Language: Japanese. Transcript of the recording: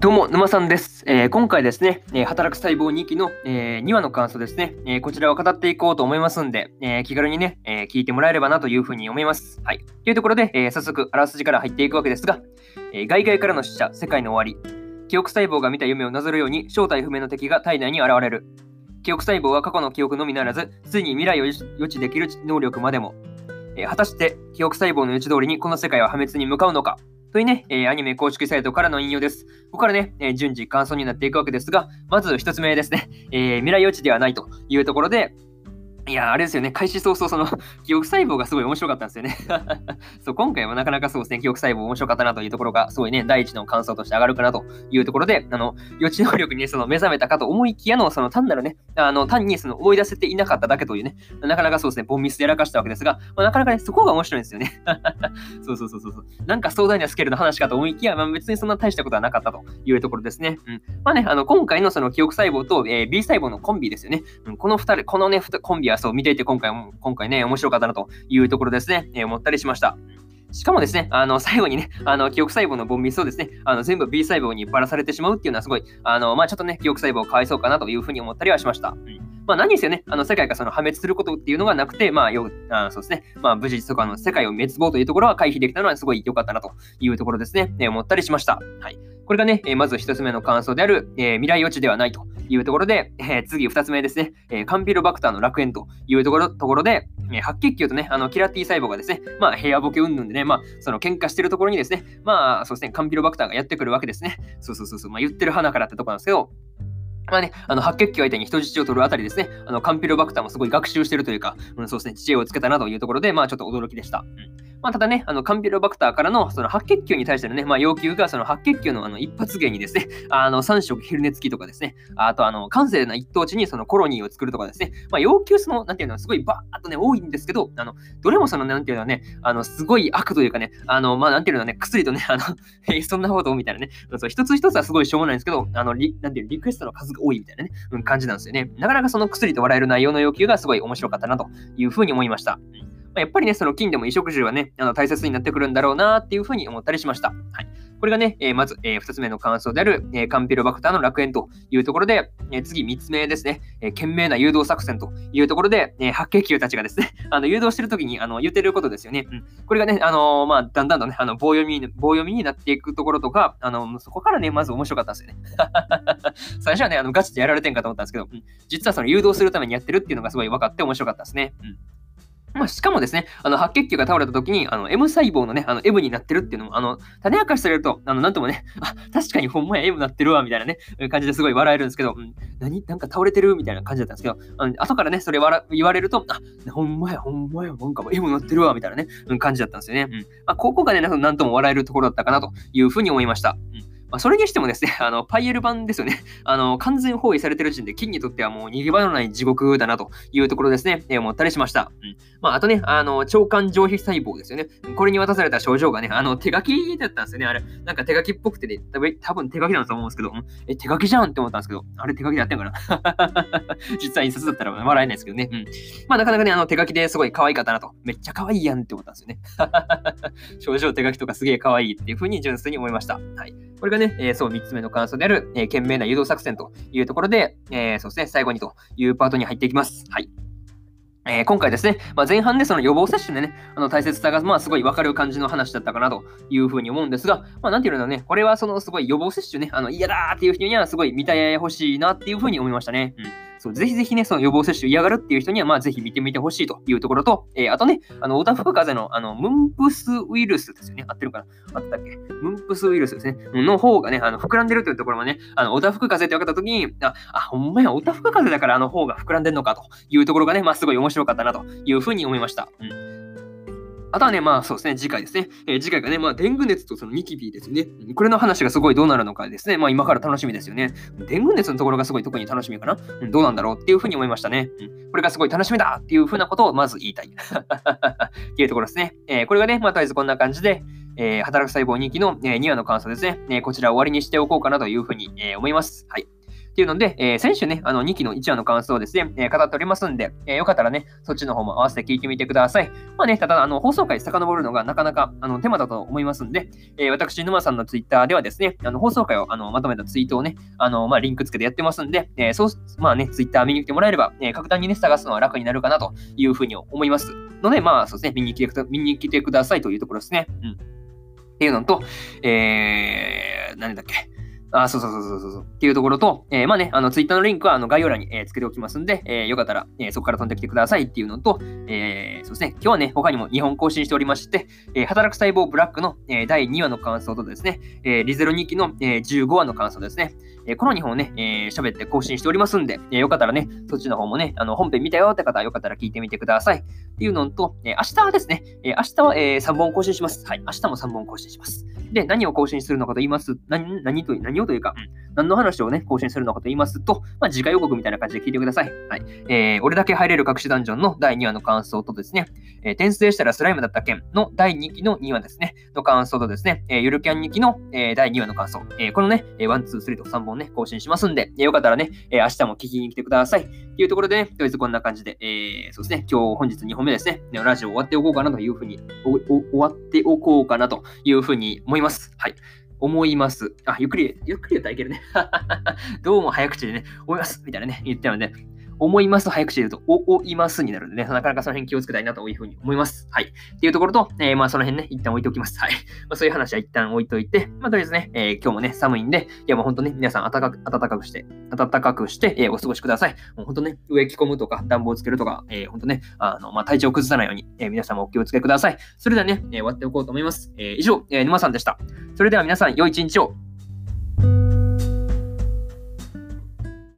どうも、沼さんです。えー、今回ですね、えー、働く細胞2期の、えー、2話の感想ですね、えこちらを語っていこうと思いますんで、え気軽にね、え聞いてもらえればなというふうに思います。はい。というところで、え早速、あらすじから入っていくわけですが、え外界からの死者、世界の終わり。記憶細胞が見た夢をなぞるように、正体不明の敵が体内に現れる。記憶細胞は過去の記憶のみならず、ついに未来を予知できる能力までも。え果たして、記憶細胞の予知通りにこの世界は破滅に向かうのかというね、えー、アニメ公式サイトからの引用です。ここからね、えー、順次感想になっていくわけですが、まず一つ目ですね、えー、未来予知ではないというところで、いや、あれですよね、開始早々、その、記憶細胞がすごい面白かったんですよね。そう、今回もなかなかそうですね、記憶細胞面白かったなというところが、すごいね、第一の感想として上がるかなというところで、あの、予知能力に、ね、その目覚めたかと思いきやの、その単なるね、あの、単にその思い出せていなかっただけというね、なかなかそうですね、ボンミスでやらかしたわけですが、まあ、なかなかね、そこが面白いんですよね。そうそうそうそう。なんか壮大なスケールの話かと思いきや、まあ、別にそんな大したことはなかったというところですね。うん。まあね、あの、今回のその記憶細胞と、えー、B 細胞のコンビですよね。うん、この二人、このね、コンビはそう見ていて今回も今回ね、面白かったなというところですね、えー、思ったりしました。しかもですね、あの、最後にね、あの、記憶細胞のボンミスをですね、あの、全部 B 細胞にばらされてしまうっていうのはすごい、あの、まあちょっとね、記憶細胞をかわいそうかなというふうに思ったりはしました。うんまあ、何にせよね、あの世界がその破滅することっていうのがなくて、まあ、よあそうですね、まあ、無事とかの世界を滅亡というところは回避できたのはすごい良かったなというところですね、えー、思ったりしました。はい。これがね、え、まず一つ目の感想である、え、未来予知ではないというところで、え次二つ目ですね、えカンピロバクターの楽園というところところで、え白血球とね、あのキラティ細胞がですね、まあ、平和ボケ云々でね、まあ、その喧嘩してるところにですね、まあ、そうですね、カンピロバクターがやってくるわけですね。そうそうそうそう、まあ、言ってる花からってとこなんですけど、まあね、あの白血球相手に人質を取るあたりですね、あのカンピロバクターもすごい学習してるというか、うん、そうですね、知恵をつけたなというところで、まあちょっと驚きでした。うんまあ、ただね、あのカンピロバクターからのその白血球に対してのね、まあ、要求がその白血球のあの一発芸にですね、あの3色昼寝付きとかですね、あとあの完成な一等地にそのコロニーを作るとかですね、まあ、要求その、なんていうのは、すごいバーっとね、多いんですけど、あのどれもその、なんていうのはね、あのすごい悪というかね、あの、まあ、なんていうのはね、薬とね、あの、そんなことみたいなね、そ一つ一つはすごいしょうもないんですけど、あの、リなんていうのリクエストの数が多いみたいなね、うん、感じなんですよね。なかなかその薬と笑える内容の要求がすごい面白かったなというふうに思いました。やっぱりね、その金でも衣食住はね、あの大切になってくるんだろうなっていうふうに思ったりしました。はい。これがね、えー、まず、えー、2つ目の感想である、えー、カンピロバクターの楽園というところで、え、次3つ目ですね、えー、懸命な誘導作戦というところで、え、白血球たちがですね、あの誘導してるときにあの言ってることですよね。うん、これがね、あの、まあ、だんだんとね、あの棒読み棒読みになっていくところとか、あのそこからね、まず面白かったんですよね。最初はね、あのガチでやられてんかと思ったんですけど、うん、実はその誘導するためにやってるっていうのがすごい分かって面白かったですね。うんまあ、しかもですね、あの白血球が倒れた時に、あの M 細胞のね、あの M になってるっていうのも、あの種明かしされると、あのなんともね、あ、確かにほんまや M になってるわ、みたいなね、感じですごい笑えるんですけど、うん、何なんか倒れてる？みたいな感じだったんですけど、あの後からね、それ言われると、あ、ほんまや、ほんまや、なんか M になってるわ、みたいなね、うん、感じだったんですよね。うん。まあ、ここがね、なんとも笑えるところだったかなというふうに思いました。うんまあ、それにしてもですね、あの、パイエル版ですよね。あの、完全包囲されてる時点で、金にとってはもう逃げ場のない地獄だなというところですね、えー、思ったりしました。うん。まあ、あとね、あの、腸管上皮細胞ですよね。これに渡された症状がね、あの、手書きだったんですよね、あれ。なんか手書きっぽくてね、多分手書きなんだと思うんですけど、うんえ、手書きじゃんって思ったんですけど、あれ手書きでやってんかな？実は印刷だったら笑えないですけどね。うん。まあ、なかなかね、あの、手書きですごい可愛かったなと。めっちゃ可愛いやんって思ったんですよね。症状手書きとかすげえ可愛いっていうふうに純粋に思いました。はい。これがね、えー、そう、3つ目の感想である、えー、懸命な誘導作戦というところで、えー、そうですね、最後にというパートに入っていきます。はい。えー、今回ですね、まあ、前半でその予防接種でね、あの大切さがまあすごいわかる感じの話だったかなというふうに思うんですが、まあ、なんていうのね、これはそのすごい予防接種ね、あの嫌だっていう人にはすごい見てほしいなっていうふうに思いましたね。うんそう、ぜひぜひね、その予防接種嫌がるっていう人には、まあ、ぜひ見てみてほしいというところと、えー、あとね、あの、オタフク風邪の、あの、ムンプスウイルスですよね。合ってるかな？あったっけ？ムンプスウイルスですね。の方がね、あの、膨らんでるというところもね、あの、オタフク風邪って分かったときに、あ、あ、ほんまや、オタフク風邪だからあの方が膨らんでるのかというところがね、まあ、すごい面白かったなというふうに思いました。うんあとはね、まあそうですね、次回ですね。えー、次回がね、まあデング熱とそのニキビですね。これの話がすごいどうなるのかですね。まあ今から楽しみですよね。デング熱のところがすごい特に楽しみかな。うん、どうなんだろうっていうふうに思いましたね。うん、これがすごい楽しみだっていうふうなことをまず言いたい。っていうところですね。えー、これがね、まあとりあえずこんな感じで、えー、働く細胞2期の、えー、2話の感想ですね、えー。こちら終わりにしておこうかなというふうに、えー、思います。はい。っていうので、えー、先週ね、あの2期の1話の感想をですね、えー、語っておりますんで、えー、よかったらね、そっちの方も合わせて聞いてみてください。まあね、ただ、あの、放送回遡るのがなかなかあの手間だと思いますんで、えー、私、沼さんのツイッターではですね、あの放送回をあのまとめたツイートをね、あの、まあ、リンクつけてやってますんで、えー、そう、まあね、ツイッター見に来てもらえれば、えー、格段にね、探すのは楽になるかなというふうに思います。ので、まあ、そうですね、見に来て見に来てくださいというところですね。うん。っていうのと、えー、何だっけ。あ、そうそうそうそうそう。っていうところと、えー、まあね、あの、ツイッターのリンクはあの概要欄に、えー、つけておきますんで、えー、よかったら、え、そこから飛んできてくださいっていうのと、え、そうですね、今日はね、他にも2本更新しておりまして、え、働く細胞ブラックの、え、第2話の感想とですね、え、リゼロ2期の、えー、15話の感想ですね、え、この2本ね、え、喋って更新しておりますんで、え、よかったらね、そっちの方もね、あの、本編見たよって方はよかったら聞いてみてください。っていうのと、え、明日はですね、え、明日は、えー、3本更新します。はい、明日も3本更新します。で、何を更新するのかと言います、何何と何をというか、うん何の話をね、更新するのかと言いますと、まあ、次回予告みたいな感じで聞いてください。はい。えー、俺だけ入れる隠しダンジョンの第2話の感想とですね、えー、転生したらスライムだった件の第2期の2話ですね、の感想とですね、えー、ゆるキャン2期の、えー、第2話の感想、えー、このね、1、2、3と3本ね、更新しますんで、えー、よかったらね、えー、明日も聞きに来てください。っていうところでね、とりあえずこんな感じで、えー、そうですね、今日本日2本目ですね、ラジオ終わっておこうかなというふうに、終わっておこうかなというふうに思います。いますはい。思います。あ、ゆっくり、ゆっくり言ったらいけるね。どうも早口でね、思います。みたいなね、言っちゃうんで、思います、早口で言うと、お、おいますになるんでね、なかなかその辺気をつけたいなというふうに思います。はい。っていうところと、えー、まあその辺ね、一旦置いておきます。はい。まあそういう話は一旦置いといて、まあとりあえずね、えー、今日もね、寒いんで、いやもう本当ね、皆さん暖かく、暖かくして、暖かくして、えー、お過ごしください。もう本当ね、上着込むとか、暖房つけるとか、えー、本当ね、あの、まあ体調崩さないように、えー、皆さんもお気をつけください。それではね、えー、終わっておこうと思います。えー、以上、えー、沼さんでした。それでは皆さん、良い一日を。